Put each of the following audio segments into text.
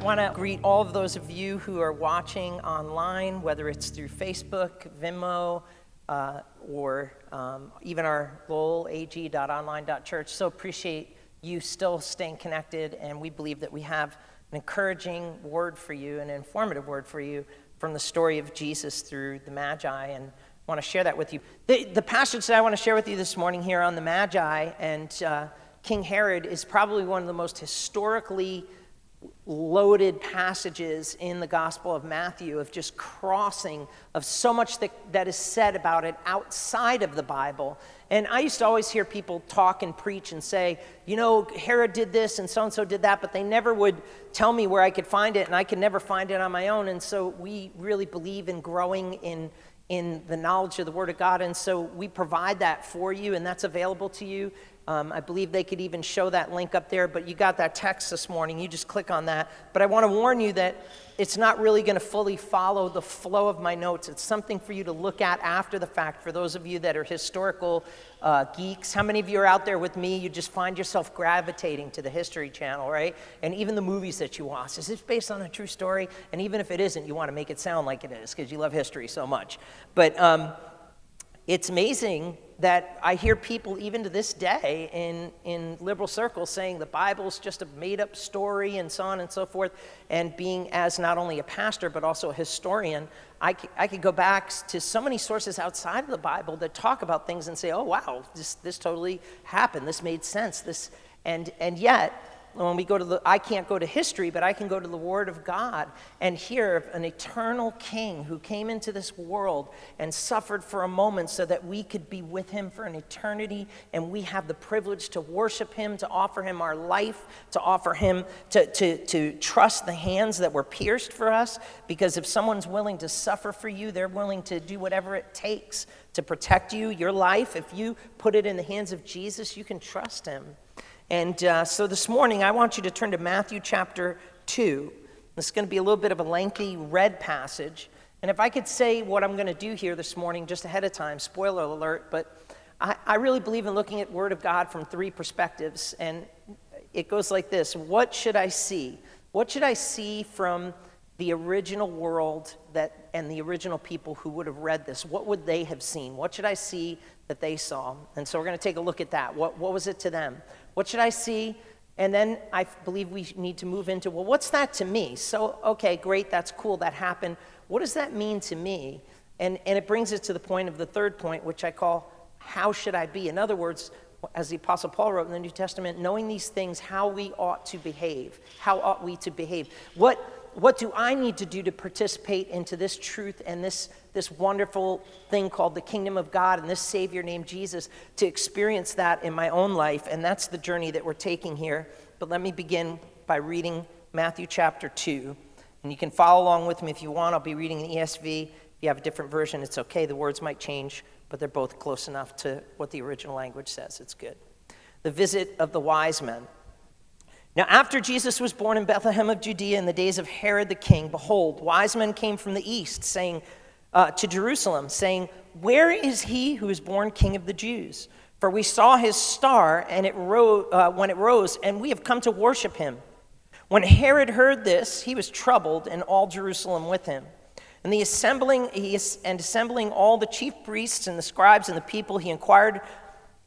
I want to greet all of those of you who are watching online, whether it's through Facebook, Vimeo, uh, or um, even our lowell.ag.online.church. So appreciate you still staying connected, and we believe that we have an encouraging word for you, an informative word for you from the story of Jesus through the Magi, and I want to share that with you. The, the passage that I want to share with you this morning here on the Magi and uh, King Herod is probably one of the most historically loaded passages in the Gospel of Matthew of just crossing of so much that, that is said about it outside of the Bible. And I used to always hear people talk and preach and say, you know, Herod did this and so and so did that, but they never would tell me where I could find it, and I could never find it on my own. And so we really believe in growing in, in the knowledge of the Word of God. And so we provide that for you, and that's available to you. Um, I believe they could even show that link up there, but you got that text this morning. You just click on that. But I want to warn you that it's not really going to fully follow the flow of my notes. It's something for you to look at after the fact. For those of you that are historical uh, geeks, how many of you are out there with me? You just find yourself gravitating to the History Channel, right? And even the movies that you watch. Is this based on a true story? And even if it isn't, you want to make it sound like it is because you love history so much. But um, it's amazing that I hear people, even to this day, in, in liberal circles saying the Bible's just a made up story and so on and so forth. And being as not only a pastor, but also a historian, I, I could go back to so many sources outside of the Bible that talk about things and say, oh, wow, this, this totally happened. This made sense. This, and, and yet, when we go to the, I can't go to history, but I can go to the Word of God and hear of an eternal King who came into this world and suffered for a moment so that we could be with Him for an eternity. And we have the privilege to worship Him, to offer Him our life, to offer Him, to, to, to trust the hands that were pierced for us. Because if someone's willing to suffer for you, they're willing to do whatever it takes to protect you, your life. If you put it in the hands of Jesus, you can trust Him. And uh, so this morning, I want you to turn to Matthew chapter 2. This is going to be a little bit of a lengthy red passage. And if I could say what I'm going to do here this morning just ahead of time, spoiler alert, but I, I really believe in looking at Word of God from three perspectives. And it goes like this What should I see? What should I see from the original world that, and the original people who would have read this? What would they have seen? What should I see that they saw? And so we're going to take a look at that. What, what was it to them? What should I see? And then I believe we need to move into, well, what's that to me? So, okay, great, that's cool, that happened. What does that mean to me? And, and it brings us to the point of the third point, which I call, how should I be? In other words, as the Apostle Paul wrote in the New Testament, knowing these things, how we ought to behave. How ought we to behave? What, what do I need to do to participate into this truth and this, this wonderful thing called the kingdom of God and this Savior named Jesus to experience that in my own life? And that's the journey that we're taking here. But let me begin by reading Matthew chapter 2. And you can follow along with me if you want. I'll be reading the ESV. If you have a different version, it's okay. The words might change, but they're both close enough to what the original language says. It's good. The visit of the wise men. Now, after Jesus was born in Bethlehem of Judea in the days of Herod the king, behold, wise men came from the east, saying uh, to Jerusalem, saying, Where is he who is born king of the Jews? For we saw his star and it ro- uh, when it rose, and we have come to worship him. When Herod heard this, he was troubled, and all Jerusalem with him. And the assembling and assembling all the chief priests and the scribes and the people, he inquired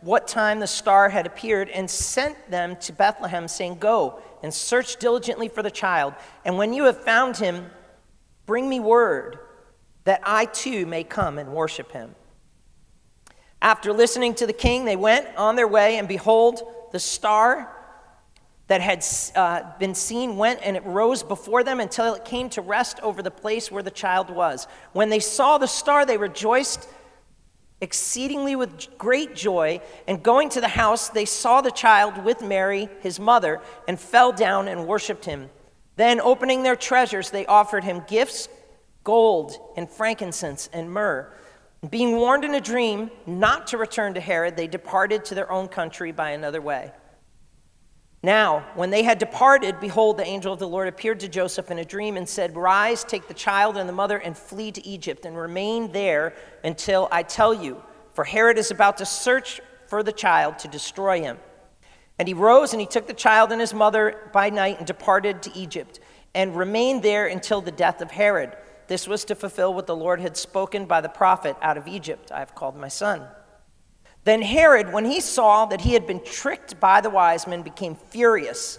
what time the star had appeared and sent them to Bethlehem, saying, Go and search diligently for the child. And when you have found him, bring me word that I too may come and worship him. After listening to the king, they went on their way, and behold, the star that had uh, been seen went and it rose before them until it came to rest over the place where the child was. When they saw the star, they rejoiced exceedingly with great joy. And going to the house, they saw the child with Mary, his mother, and fell down and worshiped him. Then, opening their treasures, they offered him gifts gold and frankincense and myrrh. Being warned in a dream not to return to Herod, they departed to their own country by another way. Now, when they had departed, behold, the angel of the Lord appeared to Joseph in a dream and said, Rise, take the child and the mother, and flee to Egypt, and remain there until I tell you, for Herod is about to search for the child to destroy him. And he rose and he took the child and his mother by night and departed to Egypt, and remained there until the death of Herod. This was to fulfill what the Lord had spoken by the prophet out of Egypt I have called my son. Then Herod, when he saw that he had been tricked by the wise men, became furious,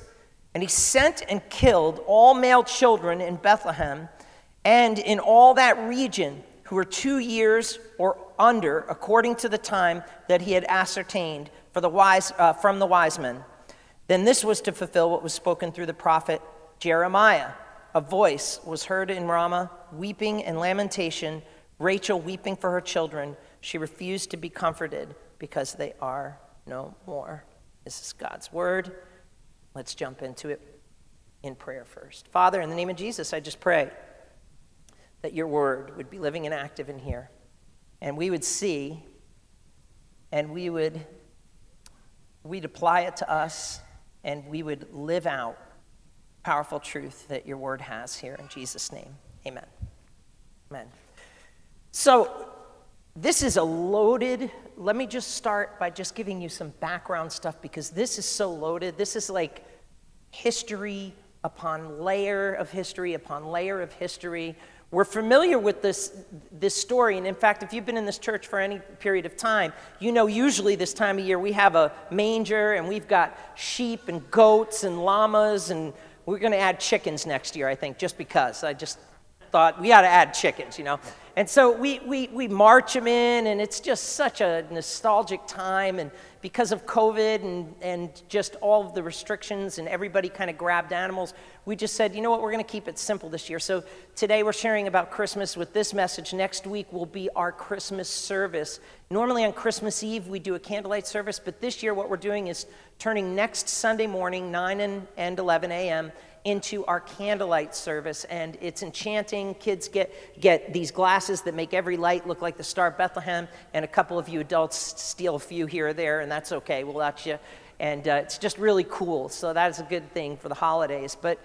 and he sent and killed all male children in Bethlehem and in all that region who were two years or under, according to the time that he had ascertained for the wise, uh, from the wise men. Then this was to fulfill what was spoken through the prophet Jeremiah. A voice was heard in Ramah, weeping and lamentation, Rachel weeping for her children. She refused to be comforted because they are no more. This is God's word. Let's jump into it in prayer first. Father, in the name of Jesus, I just pray that your word would be living and active in here, and we would see and we would we'd apply it to us and we would live out powerful truth that your word has here in Jesus name. Amen. Amen. So, this is a loaded, let me just start by just giving you some background stuff because this is so loaded. This is like history upon layer of history upon layer of history. We're familiar with this, this story, and in fact, if you've been in this church for any period of time, you know usually this time of year we have a manger and we've got sheep and goats and llamas, and we're going to add chickens next year, I think, just because. I just thought we ought to add chickens, you know. And so we, we, we march them in, and it's just such a nostalgic time. And because of COVID and, and just all of the restrictions, and everybody kind of grabbed animals, we just said, you know what, we're going to keep it simple this year. So today we're sharing about Christmas with this message. Next week will be our Christmas service. Normally on Christmas Eve, we do a candlelight service, but this year what we're doing is turning next Sunday morning, 9 and, and 11 a.m., into our candlelight service, and it's enchanting. Kids get, get these glasses that make every light look like the Star of Bethlehem, and a couple of you adults steal a few here or there, and that's okay. We'll let you. And uh, it's just really cool. So that is a good thing for the holidays. But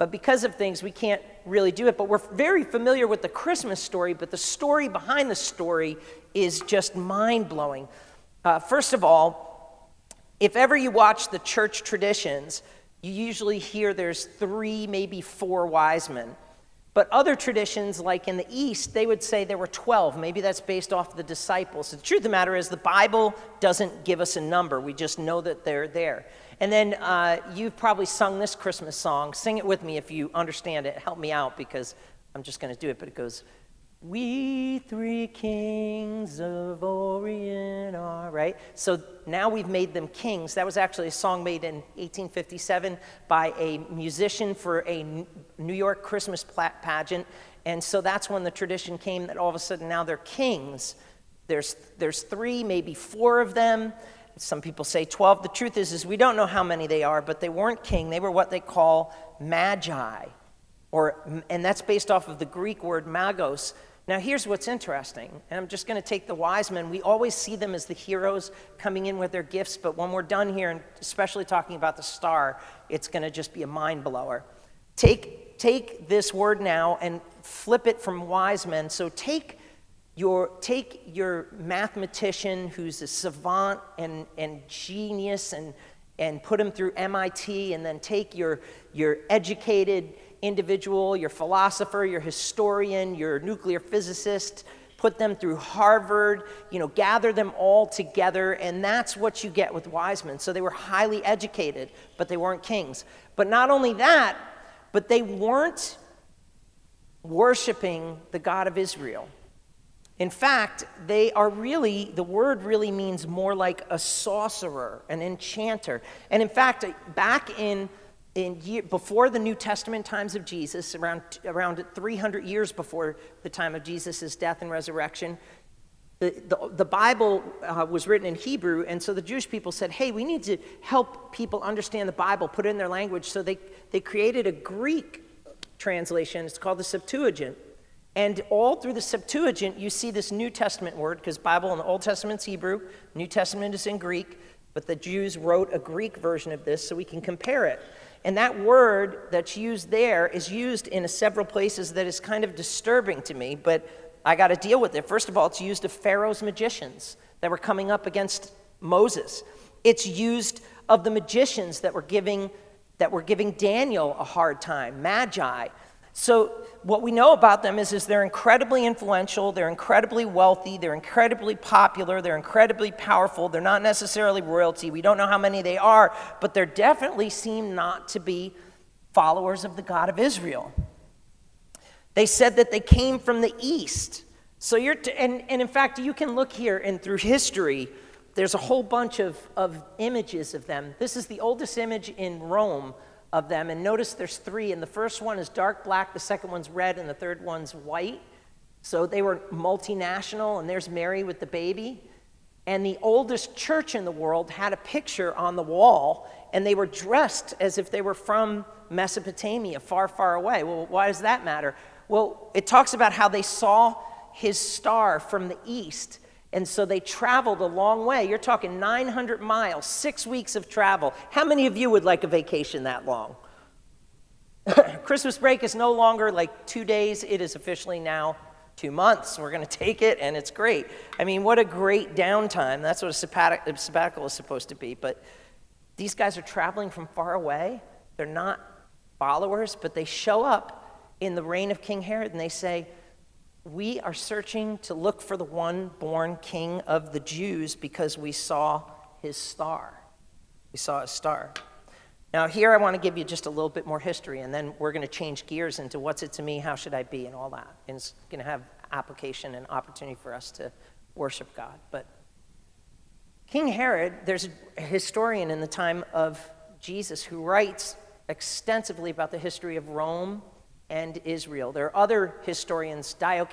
but because of things, we can't really do it. But we're very familiar with the Christmas story, but the story behind the story is just mind blowing. Uh, first of all, if ever you watch the church traditions, you usually hear there's three, maybe four wise men. But other traditions, like in the East, they would say there were 12. Maybe that's based off the disciples. The truth of the matter is, the Bible doesn't give us a number. We just know that they're there. And then uh, you've probably sung this Christmas song. Sing it with me if you understand it. Help me out because I'm just going to do it. But it goes, we three kings of Orient are, right? So now we've made them kings. That was actually a song made in 1857 by a musician for a New York Christmas pageant. And so that's when the tradition came that all of a sudden now they're kings. There's, there's three, maybe four of them. Some people say 12. The truth is, is we don't know how many they are, but they weren't king. They were what they call magi. Or, and that's based off of the Greek word magos, now, here's what's interesting, and I'm just going to take the wise men. We always see them as the heroes coming in with their gifts, but when we're done here, and especially talking about the star, it's going to just be a mind blower. Take, take this word now and flip it from wise men. So take your, take your mathematician who's a savant and, and genius and, and put him through MIT, and then take your, your educated individual, your philosopher, your historian, your nuclear physicist, put them through Harvard, you know, gather them all together, and that's what you get with wise men. So they were highly educated, but they weren't kings. But not only that, but they weren't worshiping the God of Israel. In fact, they are really, the word really means more like a sorcerer, an enchanter. And in fact, back in in year, before the New Testament times of Jesus, around, around 300 years before the time of Jesus' death and resurrection, the, the, the Bible uh, was written in Hebrew, and so the Jewish people said, hey, we need to help people understand the Bible, put it in their language. So they, they created a Greek translation. It's called the Septuagint. And all through the Septuagint, you see this New Testament word, because Bible in the Old Testament's Hebrew, New Testament is in Greek, but the Jews wrote a Greek version of this so we can compare it. And that word that's used there is used in several places that is kind of disturbing to me, but I got to deal with it. First of all, it's used of Pharaoh's magicians that were coming up against Moses. It's used of the magicians that were giving that were giving Daniel a hard time, magi. So what we know about them is, is they're incredibly influential, they're incredibly wealthy, they're incredibly popular, they're incredibly powerful. They're not necessarily royalty. We don't know how many they are, but they definitely seem not to be followers of the God of Israel. They said that they came from the east. So you're, t- and, and in fact, you can look here and through history, there's a whole bunch of, of images of them. This is the oldest image in Rome of them. And notice there's three, and the first one is dark black, the second one's red, and the third one's white. So they were multinational, and there's Mary with the baby. And the oldest church in the world had a picture on the wall, and they were dressed as if they were from Mesopotamia, far, far away. Well, why does that matter? Well, it talks about how they saw his star from the east. And so they traveled a long way. You're talking 900 miles, six weeks of travel. How many of you would like a vacation that long? Christmas break is no longer like two days, it is officially now two months. We're going to take it, and it's great. I mean, what a great downtime. That's what a sabbatical is supposed to be. But these guys are traveling from far away. They're not followers, but they show up in the reign of King Herod and they say, We are searching to look for the one born king of the Jews because we saw his star. We saw his star. Now, here I want to give you just a little bit more history, and then we're going to change gears into what's it to me, how should I be, and all that. And it's going to have application and opportunity for us to worship God. But King Herod, there's a historian in the time of Jesus who writes extensively about the history of Rome and Israel. There are other historians, Dio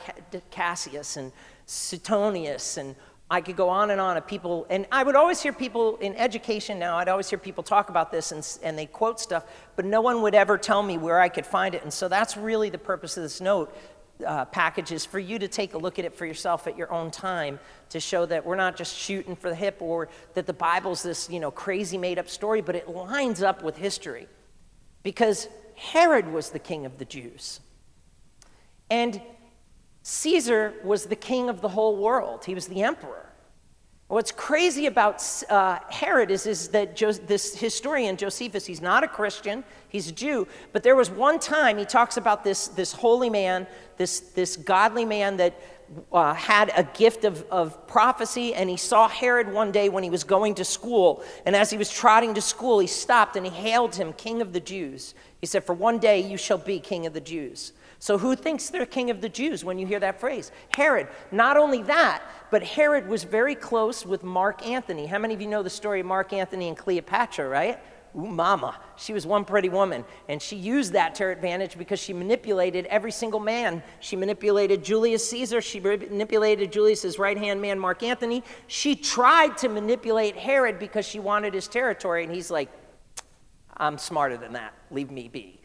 Cassius and Suetonius, and I could go on and on of people. And I would always hear people in education now, I'd always hear people talk about this and, and they quote stuff, but no one would ever tell me where I could find it. And so that's really the purpose of this note. Uh, package is for you to take a look at it for yourself at your own time to show that we're not just shooting for the hip or that the Bible's this you know crazy made up story, but it lines up with history. Because Herod was the king of the Jews. And Caesar was the king of the whole world, he was the emperor. What's crazy about uh, Herod is, is that jo- this historian, Josephus, he's not a Christian, he's a Jew, but there was one time he talks about this, this holy man, this, this godly man that uh, had a gift of, of prophecy, and he saw Herod one day when he was going to school. And as he was trotting to school, he stopped and he hailed him, King of the Jews. He said, For one day you shall be King of the Jews. So, who thinks they're King of the Jews when you hear that phrase? Herod. Not only that, but Herod was very close with Mark Antony. How many of you know the story of Mark Antony and Cleopatra, right? Ooh, mama. She was one pretty woman. And she used that to her advantage because she manipulated every single man. She manipulated Julius Caesar. She manipulated Julius's right hand man, Mark Antony. She tried to manipulate Herod because she wanted his territory. And he's like, I'm smarter than that. Leave me be.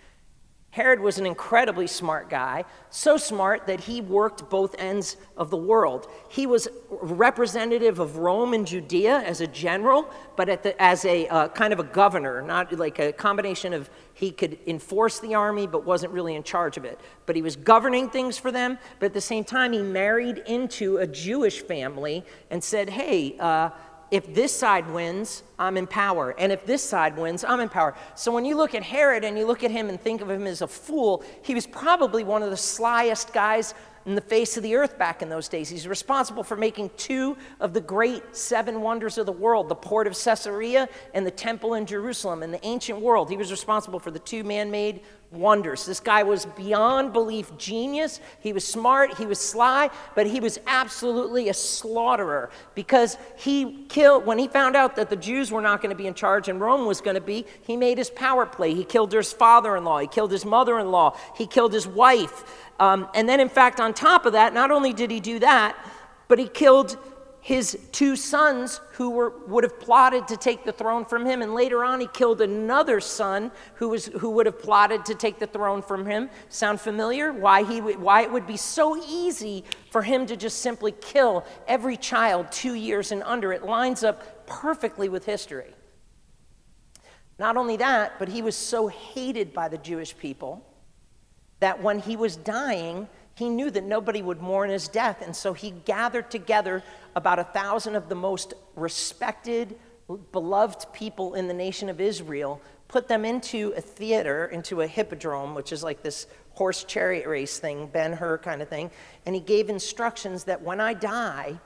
Herod was an incredibly smart guy, so smart that he worked both ends of the world. He was representative of Rome and Judea as a general, but the, as a uh, kind of a governor, not like a combination of he could enforce the army but wasn't really in charge of it. But he was governing things for them, but at the same time, he married into a Jewish family and said, hey, uh, if this side wins, I'm in power. And if this side wins, I'm in power. So when you look at Herod and you look at him and think of him as a fool, he was probably one of the slyest guys in the face of the earth back in those days. He's responsible for making two of the great seven wonders of the world the port of Caesarea and the temple in Jerusalem. In the ancient world, he was responsible for the two man made wonders. This guy was beyond belief genius. He was smart, he was sly, but he was absolutely a slaughterer because he killed, when he found out that the Jews were not going to be in charge and Rome was going to be, he made his power play. He killed his father in law, he killed his mother in law, he killed his wife. Um, and then, in fact, on top of that, not only did he do that, but he killed his two sons who were, would have plotted to take the throne from him. And later on, he killed another son who, was, who would have plotted to take the throne from him. Sound familiar? Why, he, why it would be so easy for him to just simply kill every child two years and under. It lines up perfectly with history. Not only that, but he was so hated by the Jewish people that when he was dying, he knew that nobody would mourn his death. And so he gathered together about a thousand of the most respected, beloved people in the nation of Israel, put them into a theater, into a hippodrome, which is like this horse chariot race thing, Ben Hur kind of thing. And he gave instructions that when I die,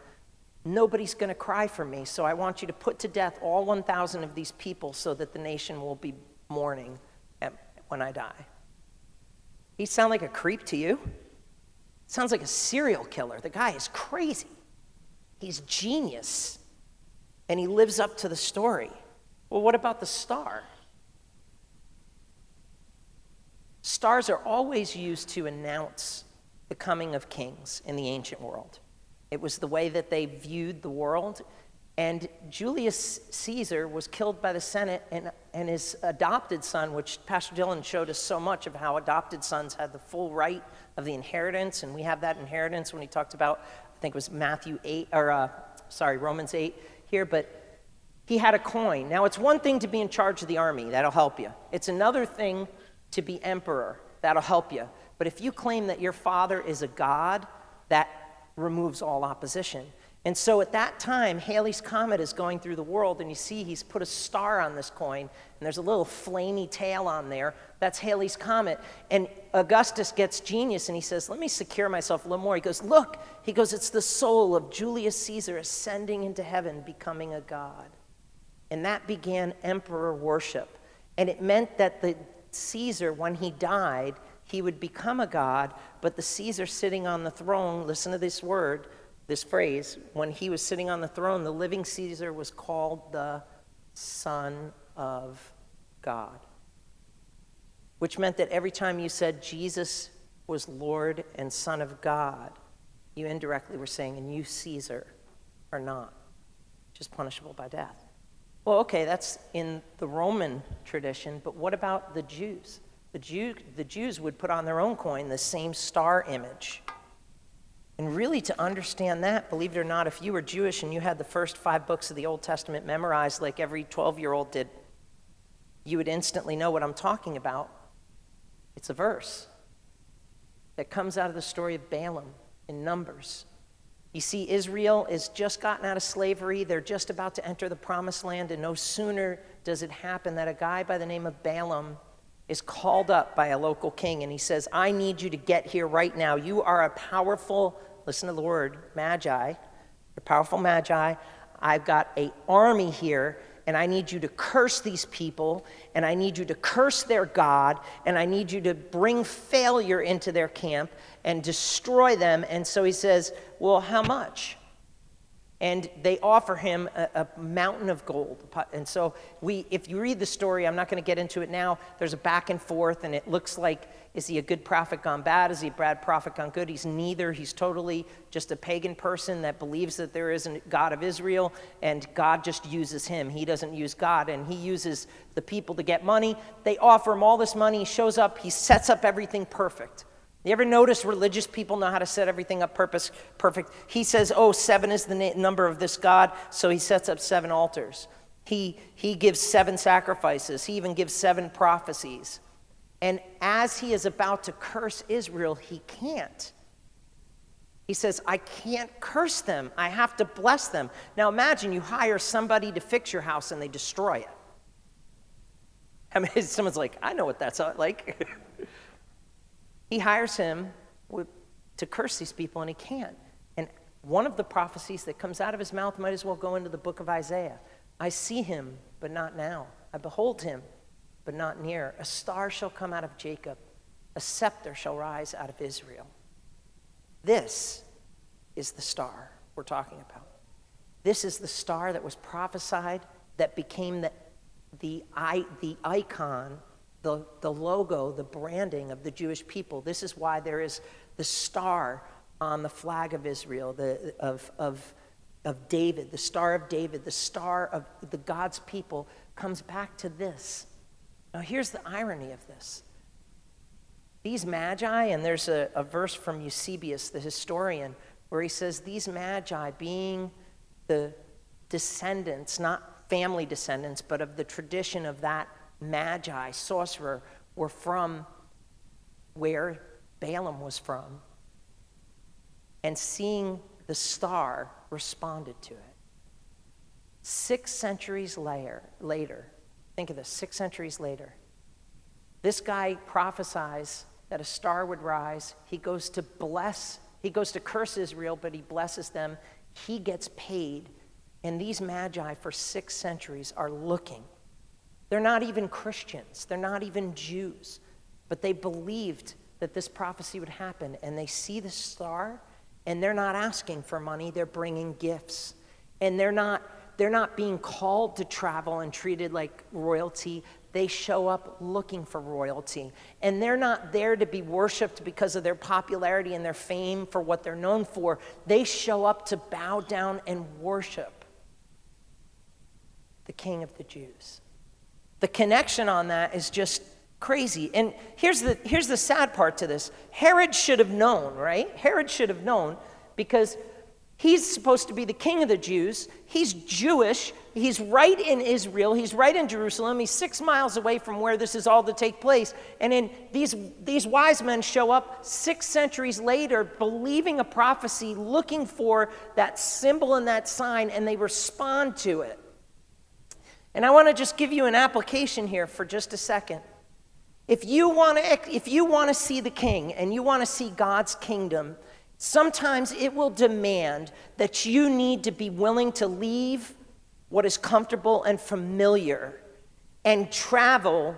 nobody's going to cry for me. So I want you to put to death all 1,000 of these people so that the nation will be mourning when I die. He sound like a creep to you? Sounds like a serial killer. The guy is crazy. He's genius. And he lives up to the story. Well, what about the star? Stars are always used to announce the coming of kings in the ancient world. It was the way that they viewed the world. And Julius Caesar was killed by the Senate, and, and his adopted son, which Pastor Dylan showed us so much of how adopted sons had the full right of the inheritance, and we have that inheritance when he talked about, I think it was Matthew 8, or uh, sorry, Romans 8 here, but he had a coin. Now, it's one thing to be in charge of the army, that'll help you. It's another thing to be emperor, that'll help you. But if you claim that your father is a god, that removes all opposition. And so at that time, Halley's Comet is going through the world, and you see he's put a star on this coin, and there's a little flamey tail on there. That's Halley's Comet. And Augustus gets genius, and he says, Let me secure myself a little more. He goes, Look, he goes, It's the soul of Julius Caesar ascending into heaven, becoming a god. And that began emperor worship. And it meant that the Caesar, when he died, he would become a god, but the Caesar sitting on the throne, listen to this word, this phrase, when he was sitting on the throne, the living Caesar was called the Son of God. Which meant that every time you said Jesus was Lord and Son of God, you indirectly were saying, and you, Caesar, are not, just punishable by death. Well, okay, that's in the Roman tradition, but what about the Jews? The, Jew, the Jews would put on their own coin the same star image. And really, to understand that, believe it or not, if you were Jewish and you had the first five books of the Old Testament memorized like every 12 year old did, you would instantly know what I'm talking about. It's a verse that comes out of the story of Balaam in Numbers. You see, Israel is just gotten out of slavery. They're just about to enter the promised land, and no sooner does it happen that a guy by the name of Balaam is called up by a local king and he says, I need you to get here right now. You are a powerful, listen to the word, magi. You're powerful magi. I've got an army here and I need you to curse these people and I need you to curse their God and I need you to bring failure into their camp and destroy them. And so he says, Well, how much? And they offer him a, a, mountain of gold. And so, we, if you read the story, I'm not going to get into it now. There's a back and forth, and it looks like is he a good prophet gone bad? Is he a bad prophet gone good? He's neither. He's totally just a pagan person that believes that there is a God of Israel, and God just uses him. He doesn't use God, and he uses the people to get money. They offer him all this money. He shows up, he sets up everything perfect. You ever notice religious people know how to set everything up purpose, perfect? He says, oh, seven is the na- number of this God, so he sets up seven altars. He, he gives seven sacrifices. He even gives seven prophecies. And as he is about to curse Israel, he can't. He says, I can't curse them. I have to bless them. Now imagine you hire somebody to fix your house and they destroy it. I mean, someone's like, I know what that's uh, like. He hires him with, to curse these people, and he can't. And one of the prophecies that comes out of his mouth might as well go into the book of Isaiah I see him, but not now. I behold him, but not near. A star shall come out of Jacob, a scepter shall rise out of Israel. This is the star we're talking about. This is the star that was prophesied that became the, the, the icon the, the logo, the branding of the Jewish people. This is why there is the star on the flag of Israel, the, of, of of David, the Star of David, the star of the God's people, comes back to this. Now, here's the irony of this. These magi, and there's a, a verse from Eusebius, the historian, where he says, These magi, being the descendants, not family descendants, but of the tradition of that magi, sorcerer, were from where Balaam was from. And seeing the star responded to it. Six centuries later, later, think of this, six centuries later, this guy prophesies that a star would rise. He goes to bless, he goes to curse Israel, but he blesses them. He gets paid. And these magi for six centuries are looking. They're not even Christians, they're not even Jews, but they believed that this prophecy would happen. And they see the star and they're not asking for money, they're bringing gifts. And they're not, they're not being called to travel and treated like royalty. They show up looking for royalty. And they're not there to be worshiped because of their popularity and their fame for what they're known for. They show up to bow down and worship the King of the Jews. The connection on that is just crazy. And here's the, here's the sad part to this Herod should have known, right? Herod should have known because he's supposed to be the king of the Jews. He's Jewish. He's right in Israel. He's right in Jerusalem. He's six miles away from where this is all to take place. And then these, these wise men show up six centuries later, believing a prophecy, looking for that symbol and that sign, and they respond to it. And I want to just give you an application here for just a second. If you want to if you want to see the king and you want to see God's kingdom, sometimes it will demand that you need to be willing to leave what is comfortable and familiar and travel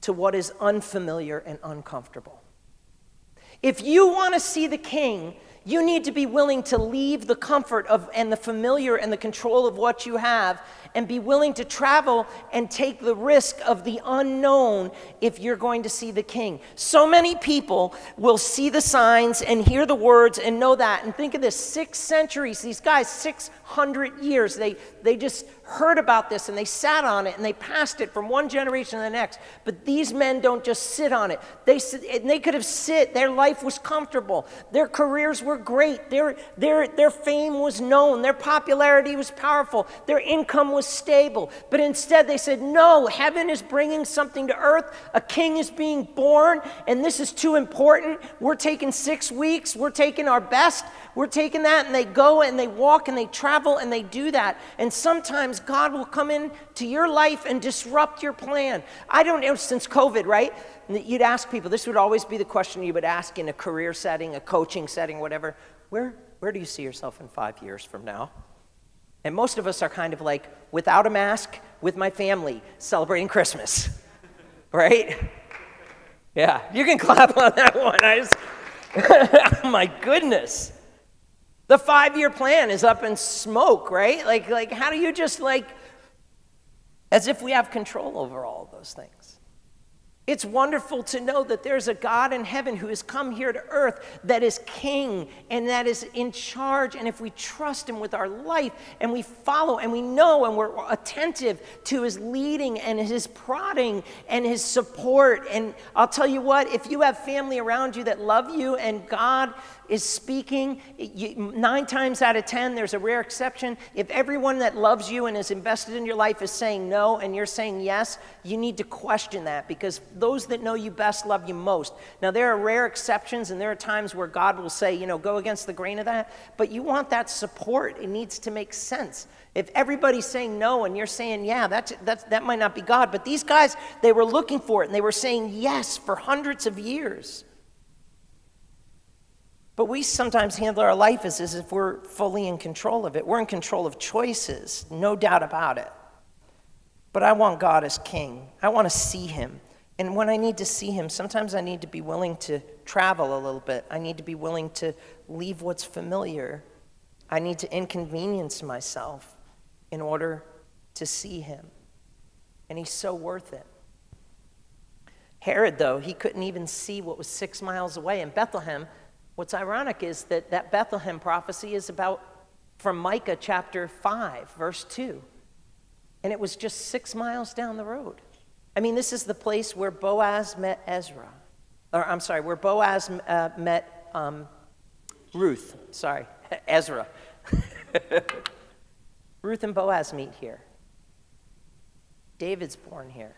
to what is unfamiliar and uncomfortable. If you want to see the king, you need to be willing to leave the comfort of and the familiar and the control of what you have and be willing to travel and take the risk of the unknown if you're going to see the king. So many people will see the signs and hear the words and know that. And think of this six centuries, these guys, 600 years, they, they just heard about this and they sat on it and they passed it from one generation to the next. But these men don't just sit on it. They, sit and they could have sit, their life was comfortable, their careers were great, their, their, their fame was known, their popularity was powerful, their income was stable. But instead they said, No, heaven is bringing something to earth, a king is being born, and this is too important. We're taking six weeks, we're taking our best, we're taking that, and they go and they walk and they travel and they do that. And sometimes God will come into your life and disrupt your plan. I don't know, since COVID, right? You'd ask people, this would always be the question you would ask in a career setting, a coaching setting, whatever. Where, where do you see yourself in five years from now? And most of us are kind of like, without a mask, with my family, celebrating Christmas, right? Yeah, you can clap on that one. Just, oh my goodness. The five year plan is up in smoke, right? Like, like, how do you just like, as if we have control over all of those things? It's wonderful to know that there's a God in heaven who has come here to earth that is king and that is in charge. And if we trust him with our life and we follow and we know and we're attentive to his leading and his prodding and his support. And I'll tell you what, if you have family around you that love you and God is speaking, nine times out of ten, there's a rare exception. If everyone that loves you and is invested in your life is saying no and you're saying yes, you need to question that because those that know you best love you most. Now, there are rare exceptions and there are times where God will say, you know, go against the grain of that, but you want that support. It needs to make sense. If everybody's saying no and you're saying, yeah, that's, that's, that might not be God, but these guys, they were looking for it and they were saying yes for hundreds of years. But we sometimes handle our life as, as if we're fully in control of it. We're in control of choices, no doubt about it. But I want God as king. I want to see him. And when I need to see him, sometimes I need to be willing to travel a little bit. I need to be willing to leave what's familiar. I need to inconvenience myself in order to see him. And he's so worth it. Herod, though, he couldn't even see what was six miles away in Bethlehem. What's ironic is that that Bethlehem prophecy is about from Micah chapter 5, verse 2. And it was just six miles down the road. I mean, this is the place where Boaz met Ezra. Or, I'm sorry, where Boaz uh, met um, Ruth. Sorry, Ezra. Ruth and Boaz meet here. David's born here.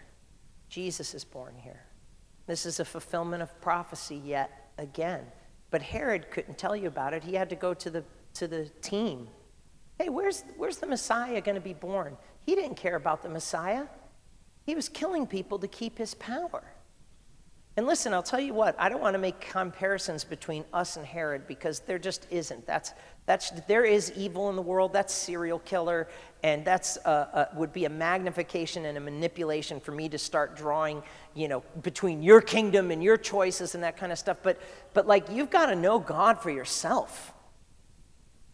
Jesus is born here. This is a fulfillment of prophecy yet again. But Herod couldn't tell you about it. He had to go to the, to the team. Hey, where's, where's the Messiah going to be born? He didn't care about the Messiah. He was killing people to keep his power. And listen, I'll tell you what, I don't want to make comparisons between us and Herod because there just isn't. That's, that's, there is evil in the world, that's serial killer, and that's would be a magnification and a manipulation for me to start drawing, you know, between your kingdom and your choices and that kind of stuff. But, but like, you've got to know God for yourself.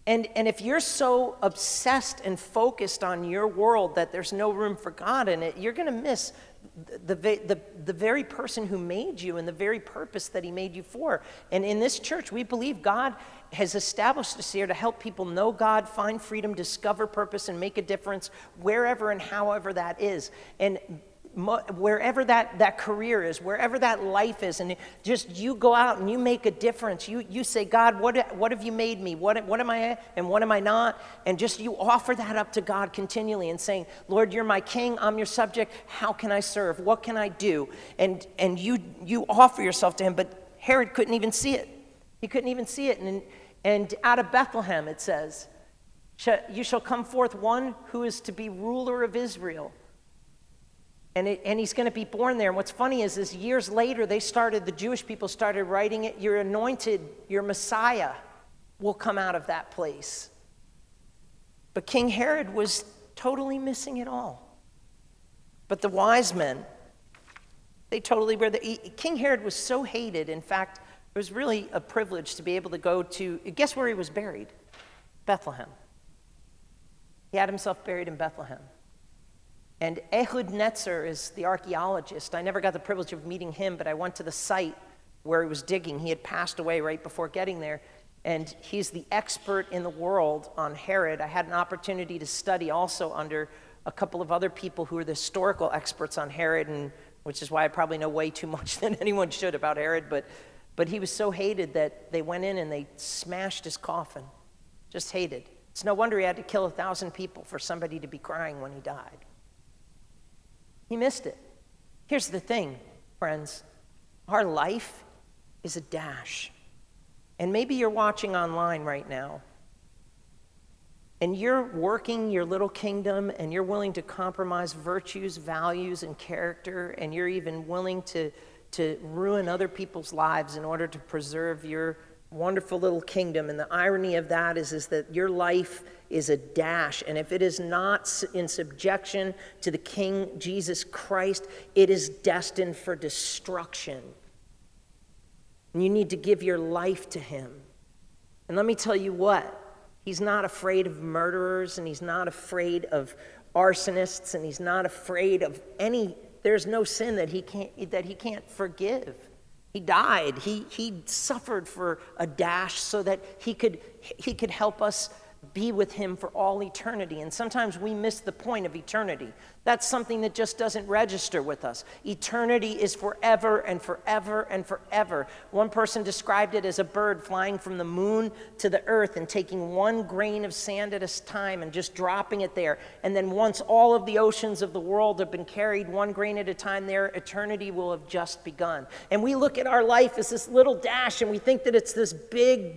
And, and if you're so obsessed and focused on your world that there's no room for God in it, you're going to miss the, the, the very person who made you and the very purpose that he made you for. And in this church, we believe God has established us here to help people know God, find freedom, discover purpose, and make a difference wherever and however that is. And wherever that, that career is, wherever that life is, and just you go out and you make a difference. You, you say, God, what, what have you made me? What, what am I and what am I not? And just you offer that up to God continually and saying, Lord, you're my king, I'm your subject. How can I serve? What can I do? And, and you, you offer yourself to him, but Herod couldn't even see it. He couldn't even see it. And, and out of Bethlehem, it says, You shall come forth one who is to be ruler of Israel and, it, and he's going to be born there. And what's funny is, is years later, they started, the Jewish people started writing it, your anointed, your Messiah will come out of that place. But King Herod was totally missing it all. But the wise men, they totally were. The, King Herod was so hated. In fact, it was really a privilege to be able to go to, guess where he was buried? Bethlehem. He had himself buried in Bethlehem. And Ehud Netzer is the archaeologist. I never got the privilege of meeting him, but I went to the site where he was digging. He had passed away right before getting there. And he's the expert in the world on Herod. I had an opportunity to study also under a couple of other people who are the historical experts on Herod, and which is why I probably know way too much than anyone should about Herod. But, but he was so hated that they went in and they smashed his coffin. Just hated. It's no wonder he had to kill a thousand people for somebody to be crying when he died. He missed it. Here's the thing, friends our life is a dash. And maybe you're watching online right now, and you're working your little kingdom, and you're willing to compromise virtues, values, and character, and you're even willing to, to ruin other people's lives in order to preserve your wonderful little kingdom. And the irony of that is, is that your life is a dash. And if it is not in subjection to the King Jesus Christ, it is destined for destruction. And you need to give your life to Him. And let me tell you what, He's not afraid of murderers, and He's not afraid of arsonists, and He's not afraid of any, there's no sin that He can't, that he can't forgive. He died. He, he suffered for a dash so that he could, he could help us be with Him for all eternity. And sometimes we miss the point of eternity. That's something that just doesn't register with us. Eternity is forever and forever and forever. One person described it as a bird flying from the moon to the earth and taking one grain of sand at a time and just dropping it there. And then once all of the oceans of the world have been carried one grain at a time there, eternity will have just begun. And we look at our life as this little dash and we think that it's this big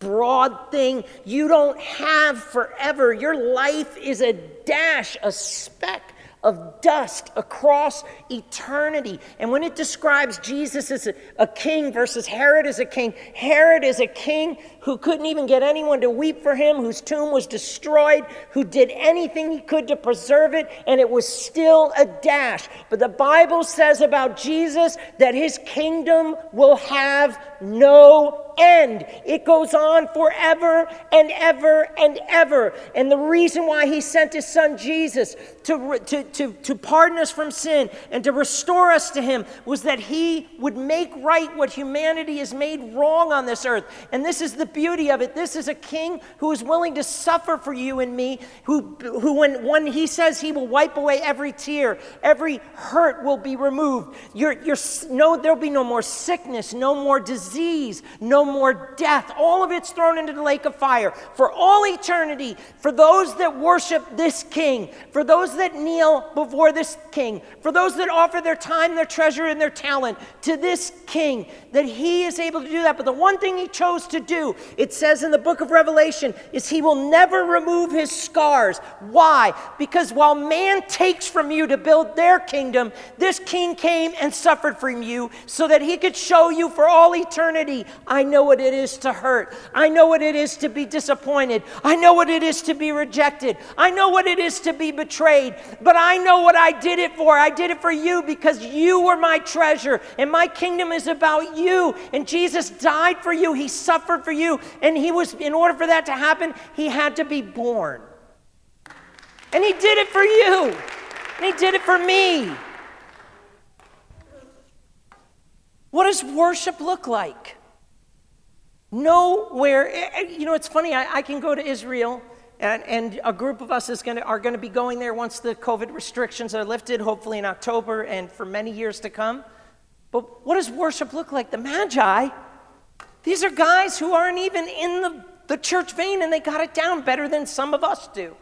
broad thing. You don't have forever. Your life is a dash, a speck of dust across eternity. And when it describes Jesus as a, a, king versus Herod as a king, Herod is a king who couldn't even get anyone to weep for him, whose tomb was destroyed, who did anything he could to preserve it, and it was still a dash. But the Bible says about Jesus that his kingdom will have no end. It goes on forever and ever and ever. And the reason why he sent his son Jesus to, to, to, to pardon us from sin and to restore us to him was that he would make right what humanity has made wrong on this earth. And this is the beauty of it. This is a king who is willing to suffer for you and me, who, who when, when he says he will wipe away every tear, every hurt will be removed. You're, you're, no, there'll be no more sickness, no more disease, no more death. All of it's thrown into the lake of fire for all eternity. For those that worship this king, for those that kneel before this king, for those that offer their time, their treasure, and their talent to this king, that he is able to do that. But the one thing he chose to do, it says in the book of Revelation, is he will never remove his scars. Why? Because while man takes from you to build their kingdom, this king came and suffered from you so that he could show you for all eternity I know what it is to hurt. I know what it is to be disappointed. I know what it is to be rejected. I know what it is to be betrayed. But I know what I did it for. I did it for you because you were my treasure and my kingdom is about you. And Jesus died for you. He suffered for you. And he was, in order for that to happen, he had to be born. And he did it for you. And he did it for me. What does worship look like? Nowhere, eh, eh, you know, it's funny, I, I can go to Israel, and, and a group of us is gonna, are going to be going there once the COVID restrictions are lifted, hopefully in October and for many years to come. But what does worship look like? The Magi, these are guys who aren't even in the, the church vein and they got it down better than some of us do.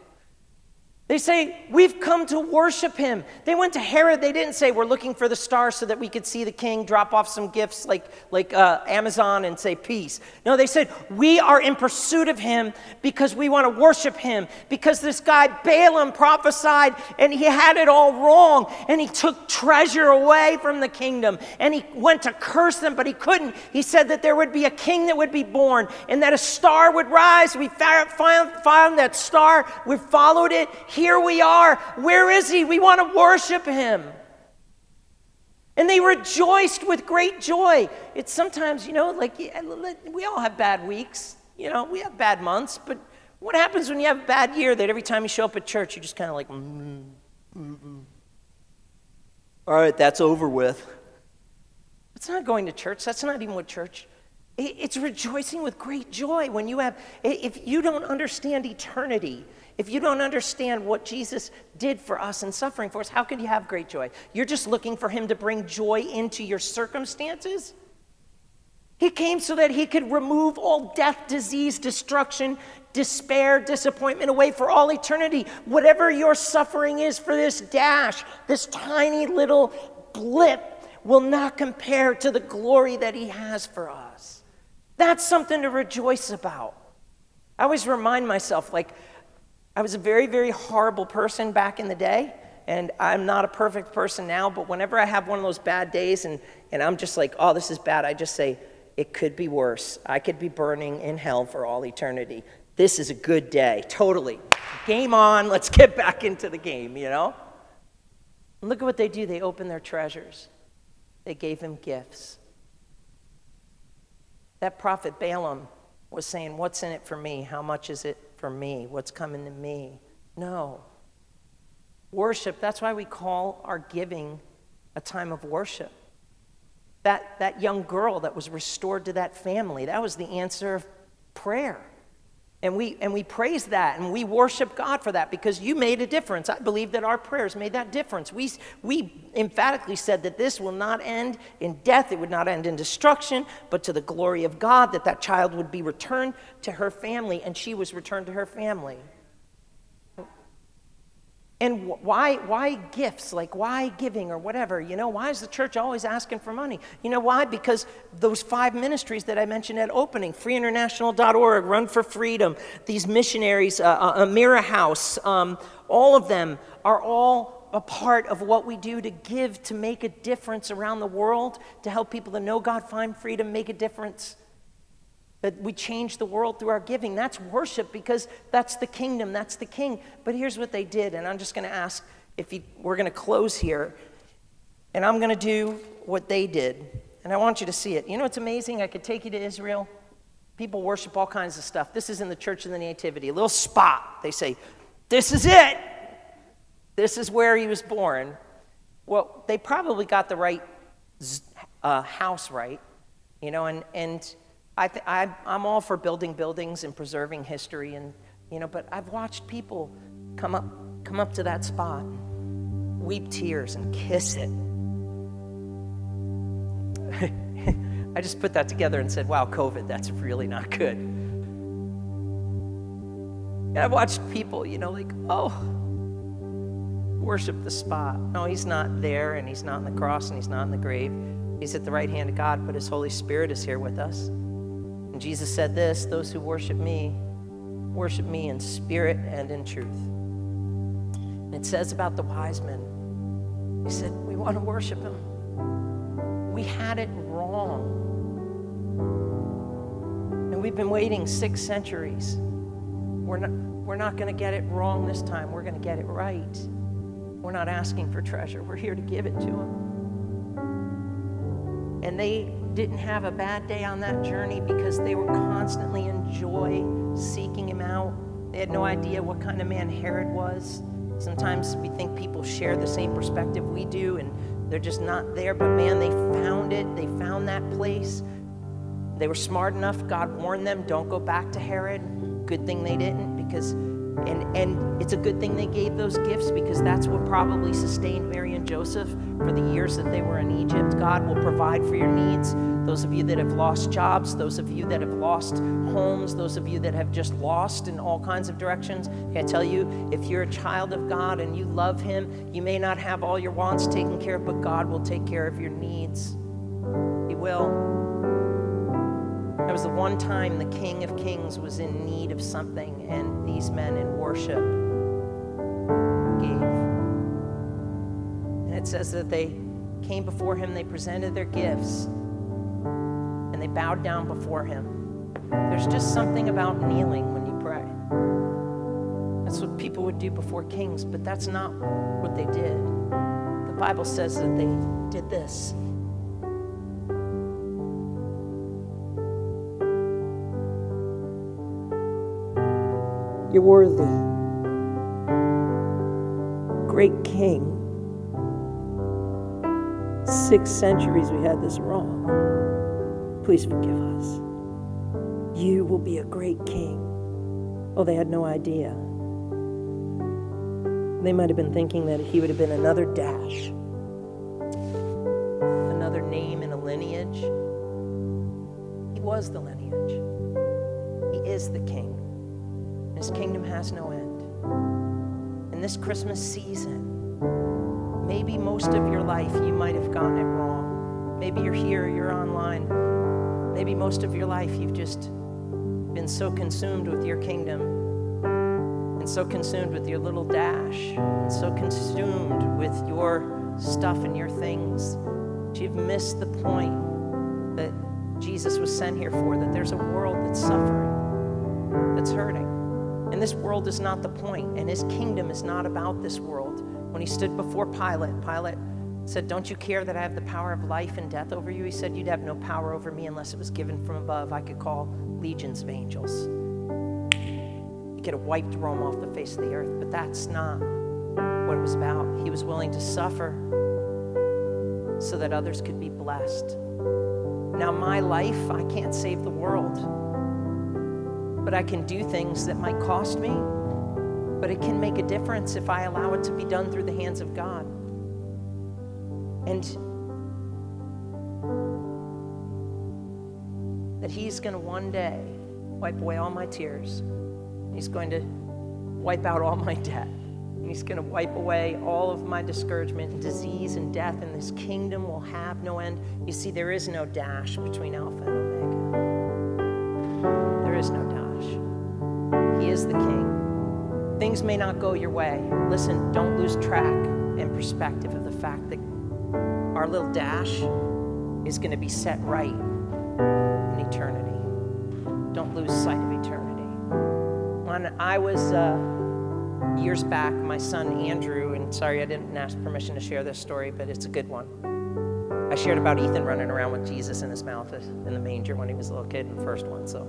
They say, We've come to worship him. They went to Herod. They didn't say, We're looking for the star so that we could see the king, drop off some gifts like, like uh, Amazon and say peace. No, they said, We are in pursuit of him because we want to worship him. Because this guy, Balaam, prophesied and he had it all wrong. And he took treasure away from the kingdom. And he went to curse them, but he couldn't. He said that there would be a king that would be born and that a star would rise. We found, found that star, we followed it here we are. Where is he? We want to worship him. And they rejoiced with great joy. It's sometimes, you know, like we all have bad weeks. You know, we have bad months. But what happens when you have a bad year that every time you show up at church, you're just kind of like, mm, mm, mm. all right, that's over with. It's not going to church. That's not even what church. It's rejoicing with great joy when you have, if you don't understand eternity, if you don't understand what Jesus did for us and suffering for us, how could you have great joy? You're just looking for him to bring joy into your circumstances? He came so that he could remove all death, disease, destruction, despair, disappointment away for all eternity. Whatever your suffering is for this dash, this tiny little blip, will not compare to the glory that he has for us. That's something to rejoice about. I always remind myself, like, I was a very, very horrible person back in the day, and I'm not a perfect person now, but whenever I have one of those bad days and, and I'm just like, oh, this is bad, I just say, it could be worse. I could be burning in hell for all eternity. This is a good day, totally. Game on, let's get back into the game, you know? And look at what they do. They open their treasures, they gave him gifts. That prophet Balaam was saying, What's in it for me? How much is it for me, what's coming to me. No. Worship, that's why we call our giving a time of worship. That, that young girl that was restored to that family, that was the answer of prayer. And we, and we praise that and we worship God for that because you made a difference. I believe that our prayers made that difference. We, we emphatically said that this will not end in death, it would not end in destruction, but to the glory of God, that that child would be returned to her family and she was returned to her family. And why, why gifts? Like, why giving or whatever? You know, why is the church always asking for money? You know why? Because those five ministries that I mentioned at opening freeinternational.org, Run for Freedom, these missionaries, uh, uh, Amira House, um, all of them are all a part of what we do to give to make a difference around the world, to help people to know God, find freedom, make a difference. That we change the world through our giving. That's worship because that's the kingdom, that's the king. But here's what they did, and I'm just going to ask if you, we're going to close here, and I'm going to do what they did. And I want you to see it. You know what's amazing? I could take you to Israel. People worship all kinds of stuff. This is in the Church of the Nativity, a little spot. They say, This is it. This is where he was born. Well, they probably got the right uh, house right, you know, and, and I I, I'm all for building buildings and preserving history, and, you know, but I've watched people come up, come up to that spot, weep tears, and kiss it. I just put that together and said, wow, COVID, that's really not good. And I watched people, you know, like, oh, worship the spot. No, he's not there, and he's not on the cross, and he's not in the grave. He's at the right hand of God, but his Holy Spirit is here with us. And Jesus said this those who worship me, worship me in spirit and in truth. And it says about the wise men, he said, We want to worship him. We had it wrong. And we've been waiting six centuries. We're not, we're not going to get it wrong this time. We're going to get it right. We're not asking for treasure, we're here to give it to Him. And they didn't have a bad day on that journey because they were constantly in joy seeking Him out. They had no idea what kind of man Herod was. Sometimes we think people share the same perspective we do and they're just not there. But man, they found it. They found that place. They were smart enough. God warned them don't go back to Herod. Good thing they didn't because and, and it's a good thing they gave those gifts because that's what probably sustained Mary and Joseph for the years that they were in Egypt. God will provide for your needs. Those of you that have lost jobs, those of you that have lost homes, those of you that have just lost in all kinds of directions, I tell you, if you're a child of God and you love Him, you may not have all your wants taken care of, but God will take care of your needs. He will. That was the one time the King of Kings was in need of something, and these men in worship gave. And it says that they came before him, they presented their gifts, and they bowed down before him. There's just something about kneeling when you pray. That's what people would do before kings, but that's not what they did. The Bible says that they did this. You're worthy. Great King. Six centuries we had this wrong. Please forgive us. You will be a great king. Oh, they had no idea. They might have been thinking that he would have been another dash, another name in a lineage. He was the lineage, he is the king. His kingdom has no end. In this Christmas season, maybe most of your life you might have gotten it wrong. Maybe you're here, you're online. Maybe most of your life you've just been so consumed with your kingdom and so consumed with your little dash and so consumed with your stuff and your things that you've missed the point that Jesus was sent here for, that there's a world that's suffering, that's hurting. And this world is not the point, and his kingdom is not about this world. When he stood before Pilate, Pilate said, Don't you care that I have the power of life and death over you? He said, You'd have no power over me unless it was given from above. I could call legions of angels. He could have wiped Rome off the face of the earth, but that's not what it was about. He was willing to suffer so that others could be blessed. Now, my life, I can't save the world but I can do things that might cost me, but it can make a difference if I allow it to be done through the hands of God. And that He's going to one day wipe away all my tears. He's going to wipe out all my debt. He's going to wipe away all of my discouragement and disease and death, and this kingdom will have no end. You see, there is no dash between Alpha and Omega. There is no dash. The King. Things may not go your way. Listen, don't lose track and perspective of the fact that our little dash is going to be set right in eternity. Don't lose sight of eternity. When I was uh, years back, my son Andrew, and sorry I didn't ask permission to share this story, but it's a good one. I shared about Ethan running around with Jesus in his mouth in the manger when he was a little kid, the first one. So,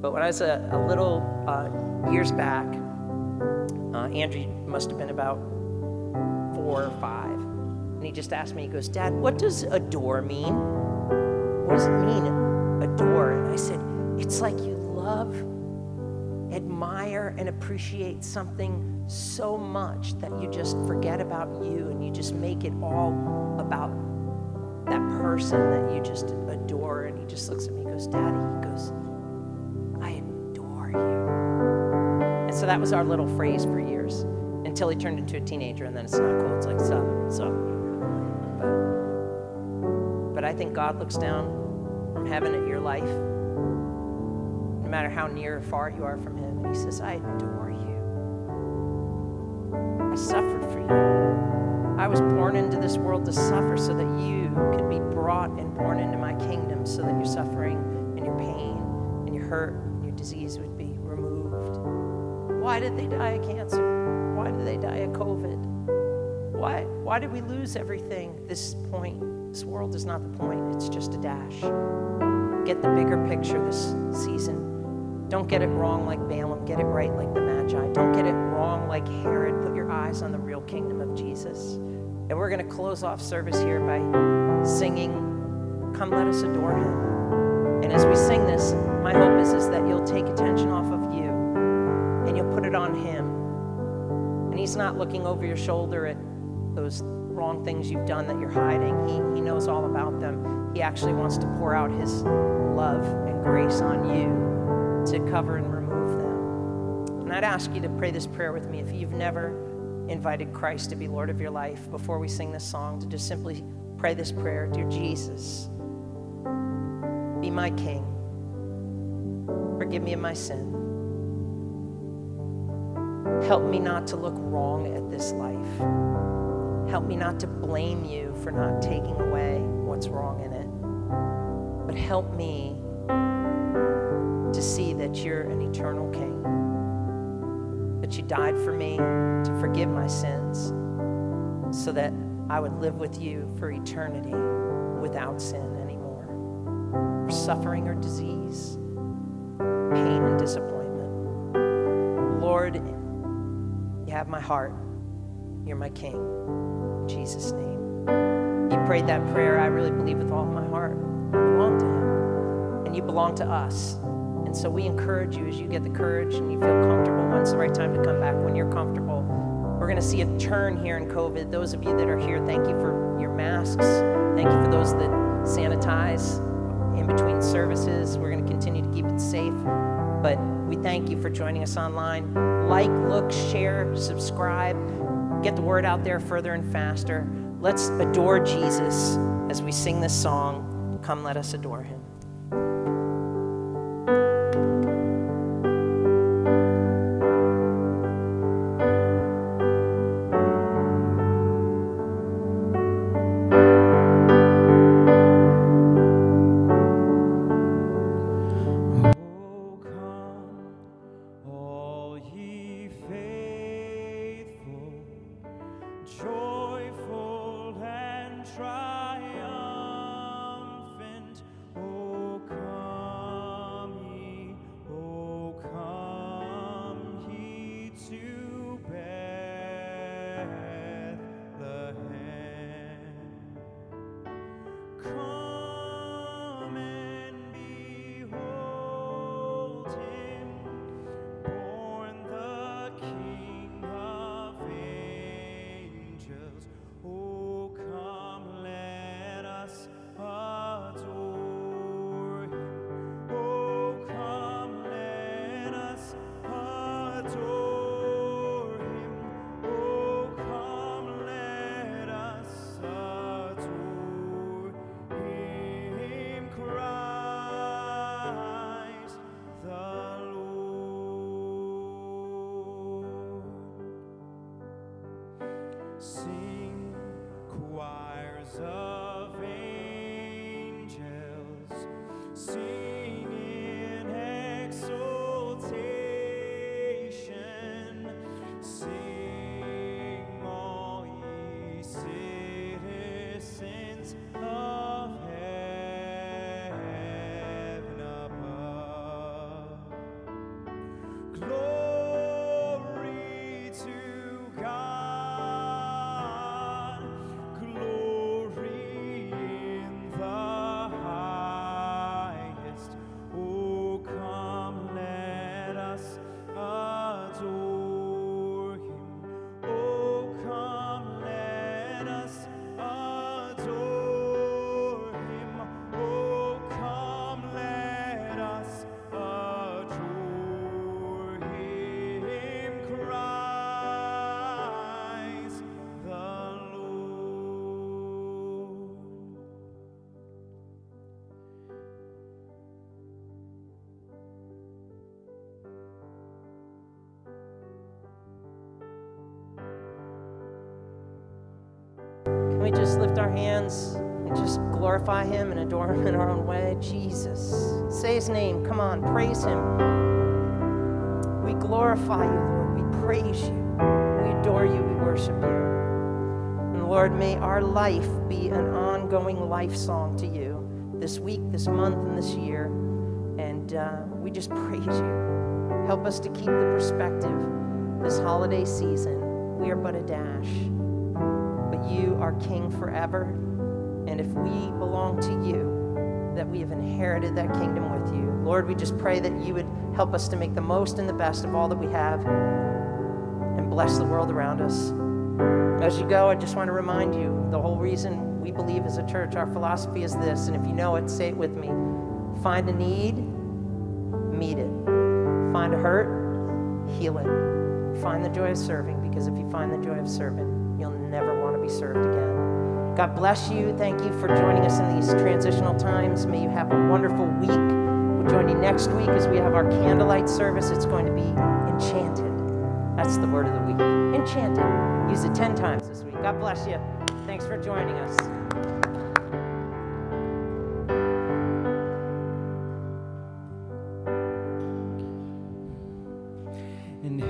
but when I was a, a little uh, years back, uh, Andrew must have been about four or five, and he just asked me. He goes, "Dad, what does adore mean? What does it mean, adore?" And I said, "It's like you love." admire and appreciate something so much that you just forget about you and you just make it all about that person that you just adore. And he just looks at me and goes, Daddy, he goes, adore you. And so that was our little phrase for years until he turned into a teenager, and then it's not cool. It's like, so, so. But, but I think God looks down from heaven at your life no matter how near or far you are from Him. And He says, I adore you. I suffered for you. I was born into this world to suffer so that you could be brought and born into my kingdom so that your suffering and your pain and your hurt and your disease would. Why did they die of cancer? Why did they die of COVID? Why, why did we lose everything? This point, this world is not the point, it's just a dash. Get the bigger picture this season don't get it wrong like Balaam. Get it right like the Magi. Don't get it wrong like Herod. Put your eyes on the real kingdom of Jesus. And we're going to close off service here by singing, Come Let Us Adore Him. And as we sing this, my hope is, is that you'll take attention off of He's not looking over your shoulder at those wrong things you've done that you're hiding. He, he knows all about them. He actually wants to pour out His love and grace on you to cover and remove them. And I'd ask you to pray this prayer with me if you've never invited Christ to be Lord of your life before we sing this song, to just simply pray this prayer Dear Jesus, be my King. Forgive me of my sin. Help me not to look wrong at this life. Help me not to blame you for not taking away what's wrong in it. But help me to see that you're an eternal King, that you died for me to forgive my sins so that I would live with you for eternity without sin anymore, or suffering or disease, pain and disappointment. You have my heart. You're my King. In Jesus' name. You prayed that prayer, I really believe with all my heart. You belong to Him, and you belong to us. And so we encourage you as you get the courage and you feel comfortable when's the right time to come back, when you're comfortable. We're going to see a turn here in COVID. Those of you that are here, thank you for your masks. Thank you for those that sanitize in between services. We're going to continue to keep it safe. But we thank you for joining us online. Like, look, share, subscribe, get the word out there further and faster. Let's adore Jesus as we sing this song. Come, let us adore him. We just lift our hands and just glorify him and adore him in our own way? Jesus. Say his name. Come on, praise him. We glorify you, Lord. We praise you. We adore you. We worship you. And Lord, may our life be an ongoing life song to you this week, this month, and this year. And uh, we just praise you. Help us to keep the perspective this holiday season. We are but a dash, but you are King forever. And if we belong to you, that we have inherited that kingdom with you. Lord, we just pray that you would help us to make the most and the best of all that we have and bless the world around us. As you go, I just want to remind you the whole reason we believe as a church, our philosophy is this, and if you know it, say it with me find a need, meet it. Find a hurt, heal it. Find the joy of serving, because if you find the joy of serving, be served again. God bless you. Thank you for joining us in these transitional times. May you have a wonderful week. We'll join you next week as we have our candlelight service. It's going to be enchanted. That's the word of the week. Enchanted. Use it 10 times this week. God bless you. Thanks for joining us. And